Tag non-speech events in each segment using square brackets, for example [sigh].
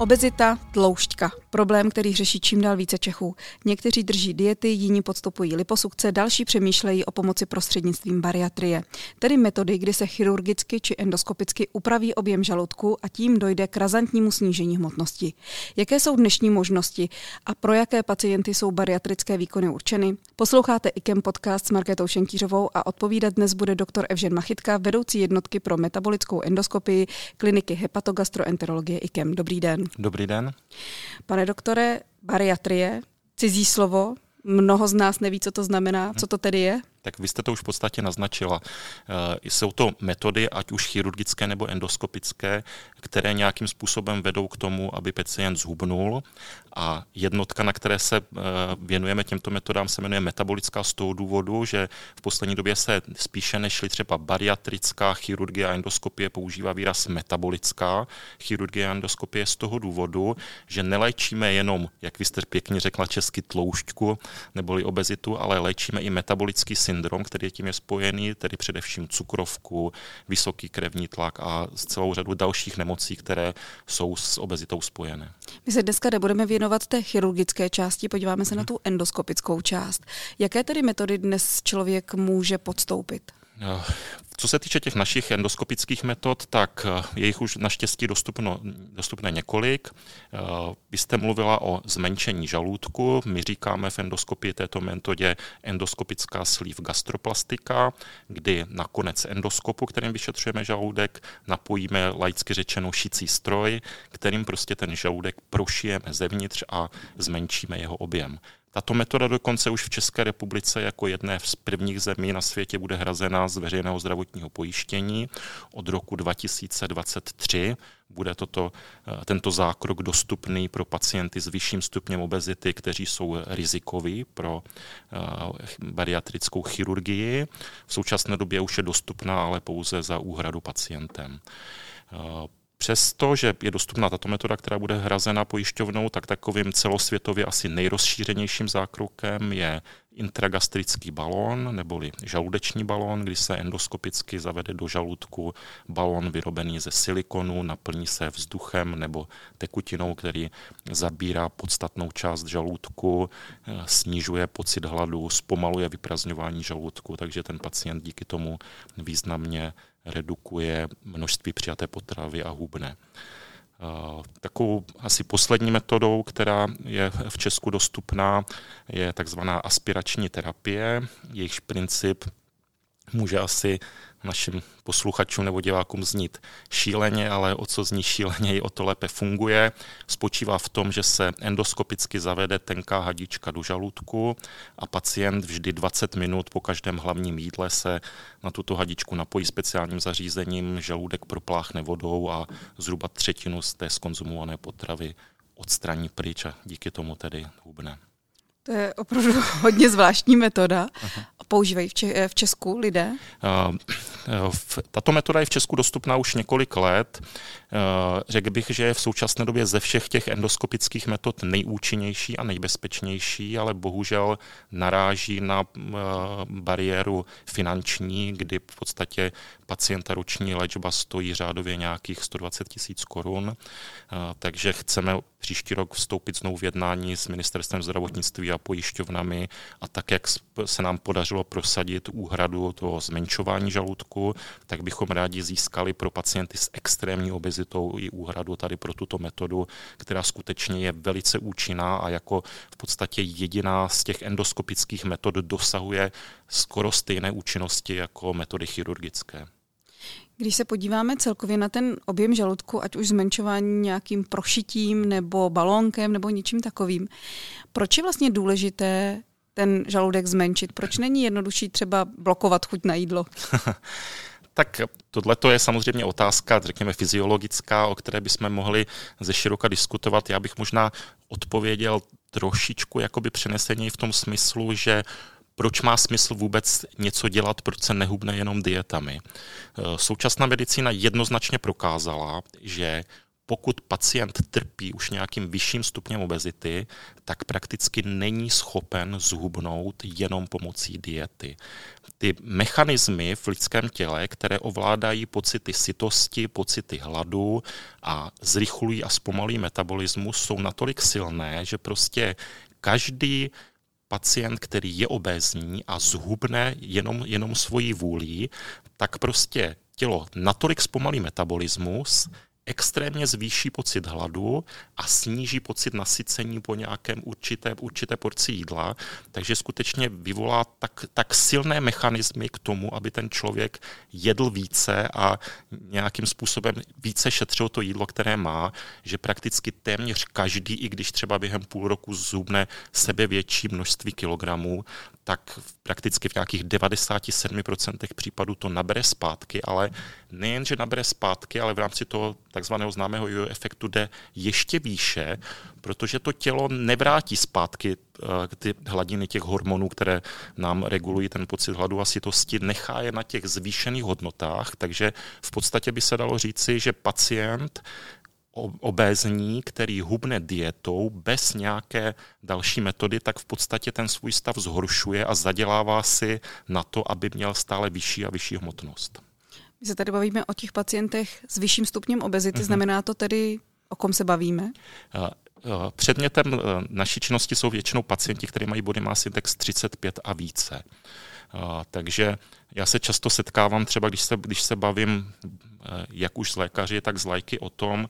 Obezita, tloušťka. Problém, který řeší čím dál více Čechů. Někteří drží diety, jiní podstupují liposukce, další přemýšlejí o pomoci prostřednictvím bariatrie. Tedy metody, kdy se chirurgicky či endoskopicky upraví objem žaludku a tím dojde k razantnímu snížení hmotnosti. Jaké jsou dnešní možnosti a pro jaké pacienty jsou bariatrické výkony určeny? Posloucháte IKEM podcast s Markétou Šentířovou a odpovídat dnes bude doktor Evžen Machytka, vedoucí jednotky pro metabolickou endoskopii kliniky hepatogastroenterologie IKEM. Dobrý den. Dobrý den. Pane doktore, bariatrie, cizí slovo, mnoho z nás neví, co to znamená, co to tedy je? Tak vy jste to už v podstatě naznačila. Eh, jsou to metody, ať už chirurgické nebo endoskopické, které nějakým způsobem vedou k tomu, aby pacient zhubnul. A jednotka, na které se eh, věnujeme těmto metodám, se jmenuje metabolická z toho důvodu, že v poslední době se spíše nešli třeba bariatrická chirurgie a endoskopie používá výraz metabolická chirurgie a endoskopie z toho důvodu, že neléčíme jenom, jak vy jste pěkně řekla česky, tloušťku neboli obezitu, ale léčíme i metabolický syndrom, který je tím je spojený, tedy především cukrovku, vysoký krevní tlak a s celou řadu dalších nemocí, které jsou s obezitou spojené. My se dneska nebudeme věnovat té chirurgické části, podíváme se hmm. na tu endoskopickou část. Jaké tedy metody dnes člověk může podstoupit? Co se týče těch našich endoskopických metod, tak eh, je jich už naštěstí dostupno, dostupné několik. Eh, vy jste mluvila o zmenšení žaludku. My říkáme v endoskopii této metodě endoskopická slív gastroplastika, kdy na konec endoskopu, kterým vyšetřujeme žaludek, napojíme laicky řečeno šicí stroj, kterým prostě ten žaludek prošijeme zevnitř a zmenšíme jeho objem. Tato metoda dokonce už v České republice jako jedné z prvních zemí na světě bude hrazena z veřejného zdravotního pojištění. Od roku 2023 bude toto, eh, tento zákrok dostupný pro pacienty s vyšším stupněm obezity, kteří jsou rizikoví pro eh, bariatrickou chirurgii. V současné době už je dostupná, ale pouze za úhradu pacientem. Přesto, že je dostupná tato metoda, která bude hrazena pojišťovnou, tak takovým celosvětově asi nejrozšířenějším zákrokem je intragastrický balón neboli žaludeční balón, kdy se endoskopicky zavede do žaludku balón vyrobený ze silikonu, naplní se vzduchem nebo tekutinou, který zabírá podstatnou část žaludku, eh, snižuje pocit hladu, zpomaluje vyprazňování žaludku, takže ten pacient díky tomu významně redukuje množství přijaté potravy a hubne. Takovou asi poslední metodou, která je v Česku dostupná, je takzvaná aspirační terapie. Jejichž princip může asi našim posluchačům nebo divákům znít šíleně, ale o co zní šíleně, o to lépe funguje. Spočívá v tom, že se endoskopicky zavede tenká hadička do žaludku a pacient vždy 20 minut po každém hlavním jídle se na tuto hadičku napojí speciálním zařízením, žaludek propláchne vodou a zhruba třetinu z té skonzumované potravy odstraní pryč a díky tomu tedy hubne. To je opravdu hodně zvláštní metoda. Aha. Používají v, Če- v Česku lidé? Uh, tato metoda je v Česku dostupná už několik let. Uh, řekl bych, že je v současné době ze všech těch endoskopických metod nejúčinnější a nejbezpečnější, ale bohužel naráží na uh, bariéru finanční, kdy v podstatě pacienta roční léčba stojí řádově nějakých 120 tisíc korun. Takže chceme příští rok vstoupit znovu v jednání s ministerstvem zdravotnictví a pojišťovnami a tak, jak se nám podařilo prosadit úhradu toho zmenšování žaludku, tak bychom rádi získali pro pacienty s extrémní obezitou i úhradu tady pro tuto metodu, která skutečně je velice účinná a jako v podstatě jediná z těch endoskopických metod dosahuje skoro stejné účinnosti jako metody chirurgické. Když se podíváme celkově na ten objem žaludku, ať už zmenšování nějakým prošitím nebo balónkem nebo něčím takovým, proč je vlastně důležité ten žaludek zmenšit? Proč není jednodušší třeba blokovat chuť na jídlo? [laughs] Tak tohle je samozřejmě otázka, řekněme, fyziologická, o které bychom mohli ze široka diskutovat. Já bych možná odpověděl trošičku jakoby přeneseně v tom smyslu, že proč má smysl vůbec něco dělat, proč se nehubne jenom dietami. Eh, současná medicína jednoznačně prokázala, že pokud pacient trpí už nějakým vyšším stupněm obezity, tak prakticky není schopen zhubnout jenom pomocí diety. Ty mechanismy v lidském těle, které ovládají pocity sytosti, pocity hladu a zrychlují a zpomalují metabolismus, jsou natolik silné, že prostě každý pacient, který je obézní a zhubne jenom, jenom svojí vůlí, tak prostě tělo natolik zpomalí metabolismus, extrémně zvýší pocit hladu a sníží pocit nasycení po nějakém určité, určité porci jídla, takže skutečně vyvolá tak, tak silné mechanismy k tomu, aby ten člověk jedl více a nějakým způsobem více šetřil to jídlo, které má, že prakticky téměř každý, i když třeba během půl roku zhubne sebe větší množství kilogramů, tak prakticky v nějakých 97% případů to nabere zpátky, ale nejen, že nabere zpátky, ale v rámci toho takzvaného známého jo efektu jde ještě výše, protože to tělo nevrátí zpátky eh, ty hladiny těch hormonů, které nám regulují ten pocit hladu a sytosti, nechá je na těch zvýšených hodnotách, takže v podstatě by se dalo říci, že pacient obézní, který hubne dietou bez nějaké další metody, tak v podstatě ten svůj stav zhoršuje a zadělává si na to, aby měl stále vyšší a vyšší hmotnost. My se tady bavíme o těch pacientech s vyšším stupněm obezity, mm-hmm. znamená to tedy, o kom se bavíme? Předmětem naší činnosti jsou většinou pacienti, kteří mají body mass index 35 a více. Takže já se často setkávám třeba, když se, když se bavím jak už s lékaři, tak s lajky o tom,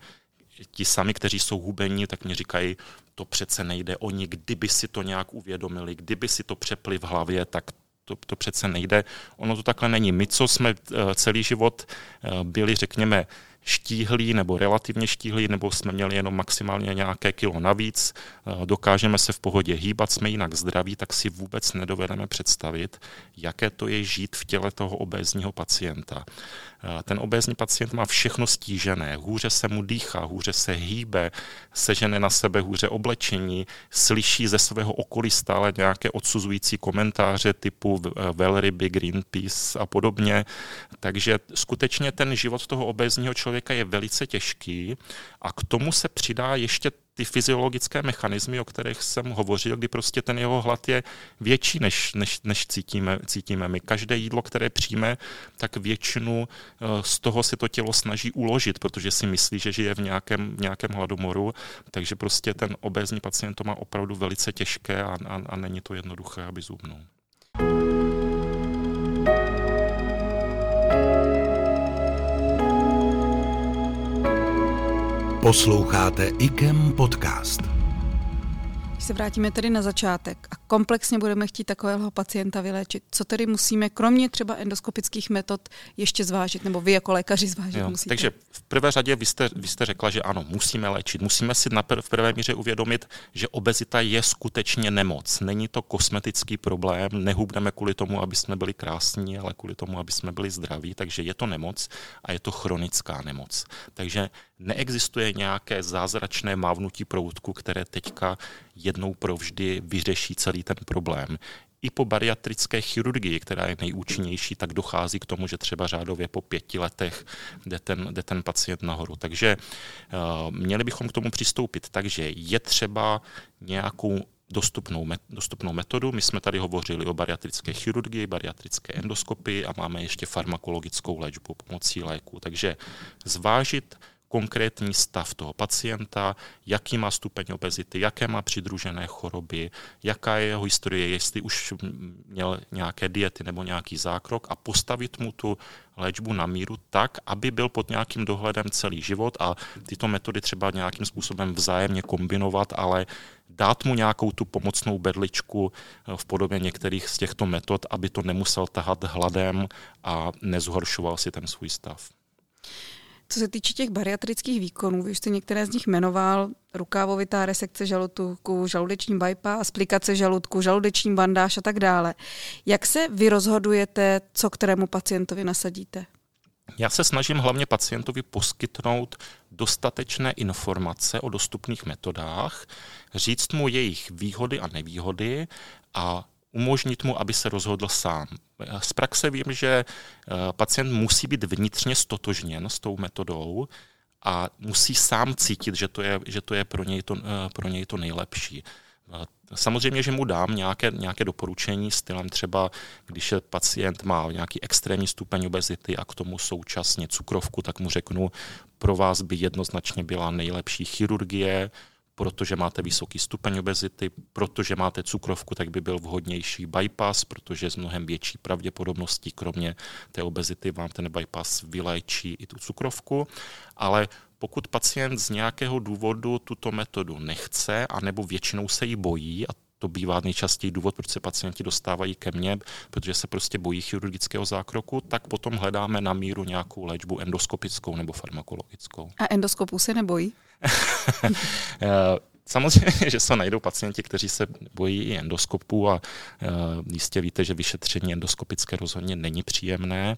ti sami, kteří jsou hubení, tak mi říkají, to přece nejde. Oni, kdyby si to nějak uvědomili, kdyby si to přepli v hlavě, tak to, to přece nejde. Ono to takhle není. My, co jsme eh, celý život eh, byli, řekněme, štíhlí nebo relativně štíhlí, nebo jsme měli jenom maximálně nějaké kilo navíc, eh, dokážeme se v pohodě hýbat, jsme jinak zdraví, tak si vůbec nedovedeme představit, jaké to je žít v těle toho obézního pacienta. Eh, ten obézní pacient má všechno stížené, hůře se mu dýchá, hůře se hýbe, sežene na sebe hůře oblečení, slyší ze svého okolí stále nějaké odsuzující komentáře typu eh, velryby, Greenpeace a podobně. Takže skutečně ten život toho obézního člověka je velice těžký a k tomu se přidá ještě ty fyziologické mechanismy, o kterých jsem hovořil, kdy prostě ten jeho hlad je větší, než, než, než cítíme, cítíme my. Každé jídlo, které přijme, tak většinu eh, z toho si to tělo snaží uložit, protože si myslí, že žije v nějakém, v nějakém hladomoru, takže prostě ten obézní pacient to má opravdu velice těžké a, a, a není to jednoduché, aby zubnul. Posloucháte IKEM podcast. Když se vrátíme tedy na začátek a komplexně budeme chtít takového pacienta vyléčit, co tedy musíme, kromě třeba endoskopických metod, ještě zvážit, nebo vy jako lékaři zvážit jo, musíte? Takže v prvé řadě vy jste, vy jste řekla, že ano, musíme léčit. Musíme si na v prvé míře uvědomit, že obezita je skutečně nemoc. Není to kosmetický problém, nehubneme kvůli tomu, aby jsme byli krásní, ale kvůli tomu, aby jsme byli zdraví. Takže je to nemoc a je to chronická nemoc. Takže neexistuje nějaké zázračné mávnutí proutku, které teďka jednou provždy vyřeší celý ten problém. I po bariatrické chirurgii, která je nejúčinnější, tak dochází k tomu, že třeba řádově po pěti letech jde ten, jde ten pacient nahoru. Takže uh, měli bychom k tomu přistoupit. Takže je třeba nějakou dostupnou, met, dostupnou metodu. My jsme tady hovořili o bariatrické chirurgii, bariatrické endoskopii a máme ještě farmakologickou léčbu pomocí léku. Takže zvážit konkrétní stav toho pacienta, jaký má stupeň obezity, jaké má přidružené choroby, jaká je jeho historie, jestli už měl nějaké diety nebo nějaký zákrok a postavit mu tu léčbu na míru tak, aby byl pod nějakým dohledem celý život a tyto metody třeba nějakým způsobem vzájemně kombinovat, ale dát mu nějakou tu pomocnou bedličku v podobě některých z těchto metod, aby to nemusel tahat hladem a nezhoršoval si ten svůj stav. Co se týče těch bariatrických výkonů, vy jste některé z nich jmenoval, rukávovitá resekce žaludku, žaludeční bypass, aplikace žaludku, žaludeční bandáž a tak dále. Jak se vy rozhodujete, co kterému pacientovi nasadíte? Já se snažím hlavně pacientovi poskytnout dostatečné informace o dostupných metodách, říct mu jejich výhody a nevýhody a umožnit mu, aby se rozhodl sám. Z praxe vím, že eh, pacient musí být vnitřně stotožněn s tou metodou a musí sám cítit, že to je, že to je pro, něj to, pro něj to nejlepší. Samozřejmě, že mu dám nějaké, nějaké doporučení stylem třeba, když je pacient má nějaký extrémní stupeň obezity a k tomu současně cukrovku, tak mu řeknu, pro vás by jednoznačně byla nejlepší chirurgie, protože máte vysoký stupeň obezity, protože máte cukrovku, tak by byl vhodnější bypass, protože s mnohem větší pravděpodobností, kromě té obezity, vám ten bypass vyléčí i tu cukrovku. Ale pokud pacient z nějakého důvodu tuto metodu nechce, anebo většinou se jí bojí, a to bývá nejčastěji důvod, proč se pacienti dostávají ke mně, protože se prostě bojí chirurgického zákroku, tak potom hledáme na míru nějakou léčbu endoskopickou nebo farmakologickou. A endoskopu se nebojí? [laughs] [laughs] Eh, Samozřejmě, [laughs] že se najdou pacienti, kteří se bojí i endoskopu a uh, jistě víte, že vyšetření endoskopické rozhodně není příjemné.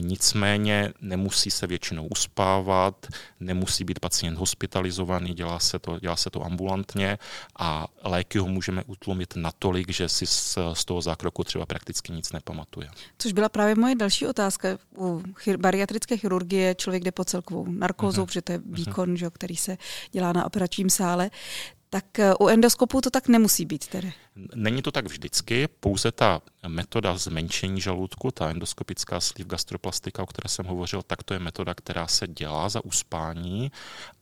Nicméně nemusí se většinou uspávat, nemusí být pacient hospitalizovaný, dělá se to, dělá se to ambulantně a léky ho můžeme utlumit natolik, že si z, z toho zákroku třeba prakticky nic nepamatuje. Což byla právě moje další otázka. U chir- bariatrické chirurgie člověk jde po celkovou narkózou, uh-huh. protože to je výkon, uh-huh. že, který se dělá na operačním sále. Tak eh, u endoskopu to tak nemusí být tedy. Není to tak vždycky, pouze ta metoda zmenšení žaludku, ta endoskopická sleeve gastroplastika, o které jsem hovořil, tak to je metoda, která se dělá za uspání,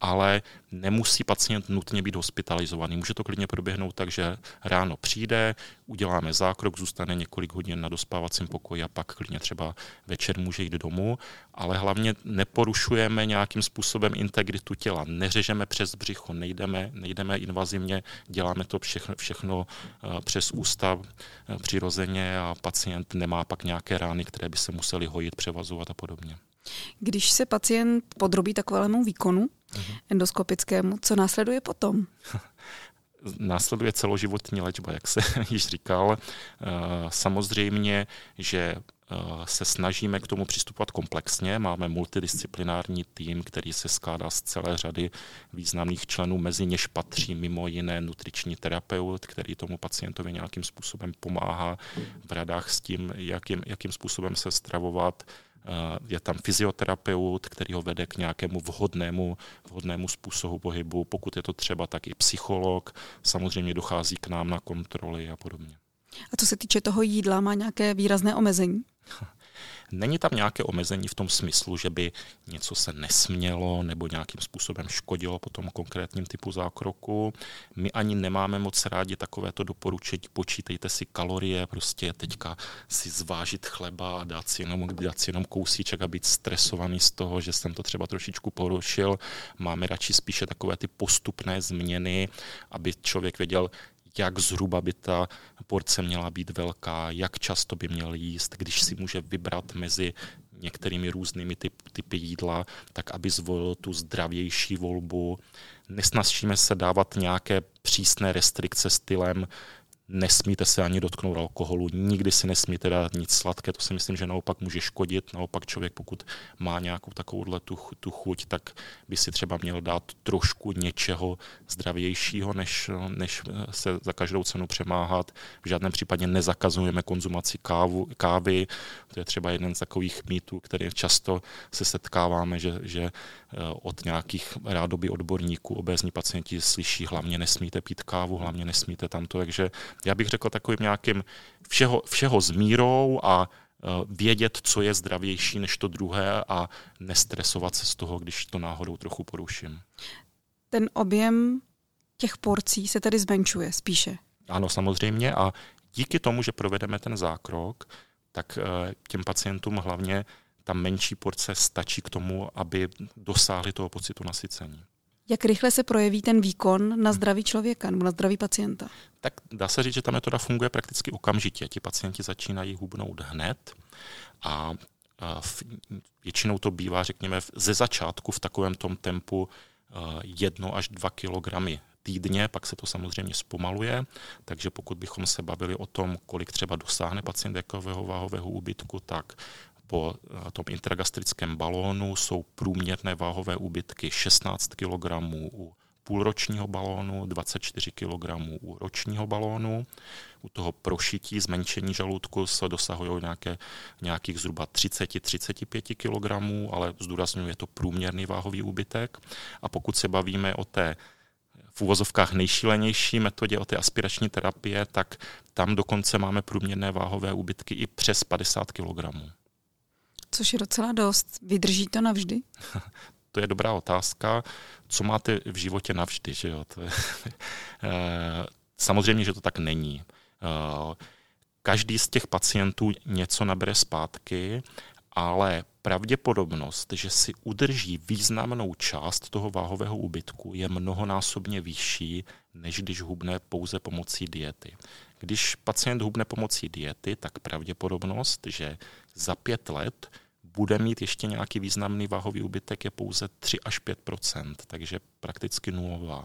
ale nemusí pacient nutně být hospitalizovaný. Může to klidně proběhnout tak, že ráno přijde, uděláme zákrok, zůstane několik hodin na dospávacím pokoji a pak klidně třeba večer může jít domů, ale hlavně neporušujeme nějakým způsobem integritu těla, neřežeme přes břicho, nejdeme, nejdeme invazivně, děláme to všechno, všechno eh, přes ústa eh, a pacient nemá pak nějaké rány, které by se museli hojit, převazovat a podobně. Když se pacient podrobí takovému výkonu uh-huh. endoskopickému, co následuje potom? [laughs] následuje celoživotní léčba, jak se [laughs] již říkal. Eh, samozřejmě, že se snažíme k tomu přistupovat komplexně. Máme multidisciplinární tým, který se skládá z celé řady významných členů, mezi něž patří mimo jiné nutriční terapeut, který tomu pacientovi nějakým způsobem pomáhá v radách s tím, jakým, jakým způsobem se stravovat. Eh, je tam fyzioterapeut, který ho vede k nějakému vhodnému, vhodnému způsobu pohybu. Pokud je to třeba, tak i psycholog. Samozřejmě dochází k nám na kontroly a podobně. A co se týče toho jídla, má nějaké výrazné omezení? [laughs] Není tam nějaké omezení v tom smyslu, že by něco se nesmělo nebo nějakým způsobem škodilo po tom konkrétním typu zákroku. My ani nemáme moc rádi takovéto doporučení, počítejte si kalorie, prostě teďka si zvážit chleba a dát si jenom, dát si jenom kousíček a být stresovaný z toho, že jsem to třeba trošičku porušil. Máme radši spíše takové ty postupné změny, aby člověk věděl, jak zhruba by ta porce měla být velká, jak často by měl jíst, když si může vybrat mezi některými různými typ, typy jídla, tak aby zvolil tu zdravější volbu. Nesnažíme se dávat nějaké přísné restrikce stylem, nesmíte se ani dotknout alkoholu, nikdy si nesmíte dát nic sladké, to si myslím, že naopak může škodit. Naopak člověk, pokud má nějakou takovouhle tu, tu chuť, tak by si třeba měl dát trošku něčeho zdravějšího, než, než se za každou cenu přemáhat. V žádném případě nezakazujeme konzumaci kávu, kávy, to je třeba jeden z takových mýtů, který často se setkáváme, že, že eh, od nějakých rádoby odborníků obézní pacienti slyší, hlavně nesmíte pít kávu, hlavně nesmíte tamto, takže já bych řekl takovým nějakým všeho, všeho s mírou a e, vědět, co je zdravější než to druhé a nestresovat se z toho, když to náhodou trochu poruším. Ten objem těch porcí se tedy zmenšuje spíše. Ano, samozřejmě a díky tomu, že provedeme ten zákrok, tak e, těm pacientům hlavně ta menší porce stačí k tomu, aby dosáhli toho pocitu nasycení. Jak rychle se projeví ten výkon na zdraví člověka nebo na zdraví pacienta? Tak dá se říct, že ta metoda funguje prakticky okamžitě. Ti pacienti začínají hubnout hned a většinou to bývá, řekněme, ze začátku v takovém tom tempu jedno až dva kilogramy týdně, pak se to samozřejmě zpomaluje, takže pokud bychom se bavili o tom, kolik třeba dosáhne pacient jakového váhového úbytku, tak po eh, tom intragastrickém balónu jsou průměrné váhové úbytky 16 kg u půlročního balónu, 24 kg u ročního balónu. U toho prošití, zmenšení žaludku se dosahují nějaké, nějakých zhruba 30-35 kg, ale zdůraznuju, je to průměrný váhový úbytek. A pokud se bavíme o té v úvozovkách nejšílenější metodě o té aspirační terapie, tak tam dokonce máme průměrné váhové úbytky i přes 50 kg. Což je docela dost. Vydrží to navždy? [laughs] to je dobrá otázka. Co máte v životě navždy? Že jo? To je, [laughs] eh, samozřejmě, že to tak není. Eh, každý z těch pacientů něco nabere zpátky, ale pravděpodobnost, že si udrží významnou část toho váhového úbytku, je mnohonásobně vyšší, než když hubne pouze pomocí diety. Když pacient hubne pomocí diety, tak pravděpodobnost, že za pět let bude mít ještě nějaký významný váhový úbytek, je pouze 3 až 5% takže prakticky nulová.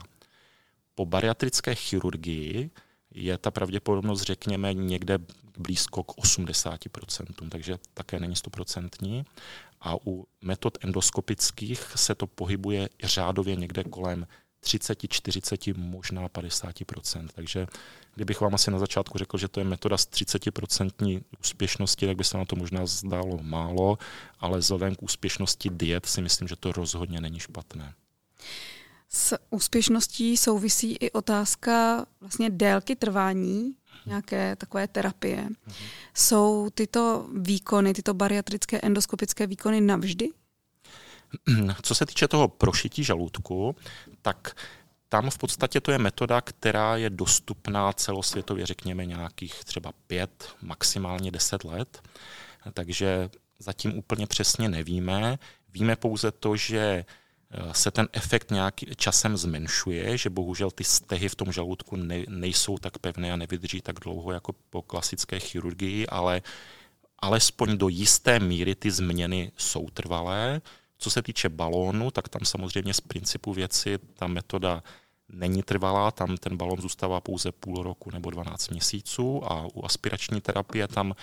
Po bariatrické chirurgii je ta pravděpodobnost, řekněme, někde blízko k 80%, takže také není 100%. A u metod endoskopických se to pohybuje řádově někde kolem 30, 40, možná 50%. Takže kdybych vám asi na začátku řekl, že to je metoda s 30% úspěšností, tak by se na to možná zdálo málo, ale vzhledem k úspěšnosti diet si myslím, že to rozhodně není špatné. S úspěšností souvisí i otázka vlastně délky trvání nějaké takové terapie. Mhm. Jsou tyto výkony, tyto bariatrické endoskopické výkony navždy? [clears throat] Co se týče toho prošití žaludku, tak tam v podstatě to je metoda, která je dostupná celosvětově, řekněme nějakých třeba pět, maximálně deset let. Takže zatím úplně přesně nevíme. Víme pouze to, že eh, se ten efekt nějaký časem zmenšuje, že bohužel ty stehy v tom žaludku ne, nejsou tak pevné a nevydrží tak dlouho jako po klasické chirurgii, ale alespoň do jisté míry ty změny jsou trvalé. Co se týče balónu, tak tam samozřejmě z principu věci ta metoda není trvalá, tam ten balon zůstává pouze půl roku nebo 12 měsíců a u aspirační terapie tam uh,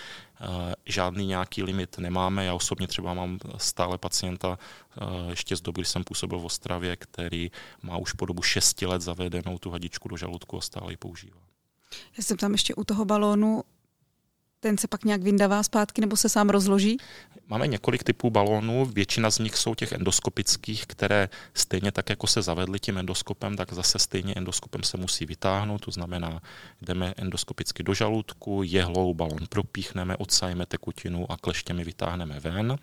žádný nějaký limit nemáme. Já osobně třeba mám stále pacienta uh, ještě z doby, kdy jsem působil v Ostravě, který má už po dobu 6 let zavedenou tu hadičku do žaludku a stále ji používá. Já jsem tam ještě u toho balónu ten se pak nějak vyndává zpátky nebo se sám rozloží? Máme několik typů balónů, většina z nich jsou těch endoskopických, které stejně tak, jako se zavedly tím endoskopem, tak zase stejně endoskopem se musí vytáhnout, to znamená, jdeme endoskopicky do žaludku, jehlou balón propíchneme, odsajeme tekutinu a kleštěmi vytáhneme ven,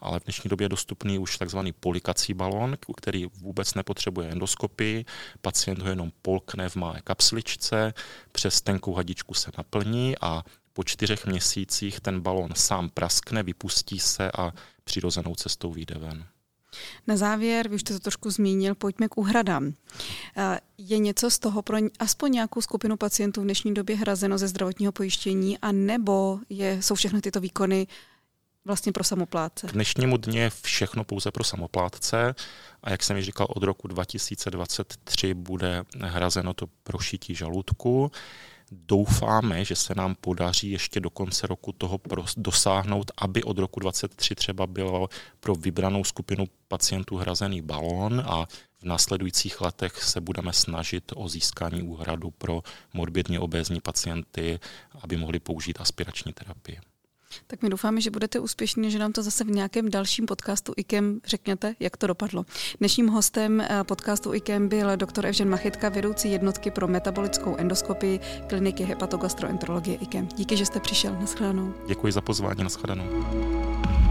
ale v dnešní době je dostupný už takzvaný polikací balón, který vůbec nepotřebuje endoskopii, pacient ho jenom polkne v malé kapsličce, přes tenkou hadičku se naplní a po čtyřech měsících ten balon sám praskne, vypustí se a přirozenou cestou vyjde ven. Na závěr, vy už jste to trošku zmínil, pojďme k úhradám. Eh, je něco z toho pro aspoň nějakou skupinu pacientů v dnešní době hrazeno ze zdravotního pojištění a nebo je, jsou všechny tyto výkony vlastně pro samoplátce? K dnešnímu dně je všechno pouze pro samoplátce a jak jsem již říkal, od roku 2023 bude hrazeno to prošití žaludku doufáme, že se nám podaří ještě do konce roku toho dosáhnout, aby od roku 2023 třeba bylo pro vybranou skupinu pacientů hrazený balón a v následujících letech se budeme snažit o získání úhradu pro morbidně obézní pacienty, aby mohli použít aspirační terapii. Tak my doufáme, že budete úspěšní, že nám to zase v nějakém dalším podcastu IKEM řeknete, jak to dopadlo. Dnešním hostem eh, podcastu IKEM byl doktor Evžen Machytka, vedoucí jednotky pro metabolickou endoskopii kliniky hepatogastroenterologie IKEM. Díky, že jste přišel. Naschledanou. Děkuji za pozvání. Naschledanou.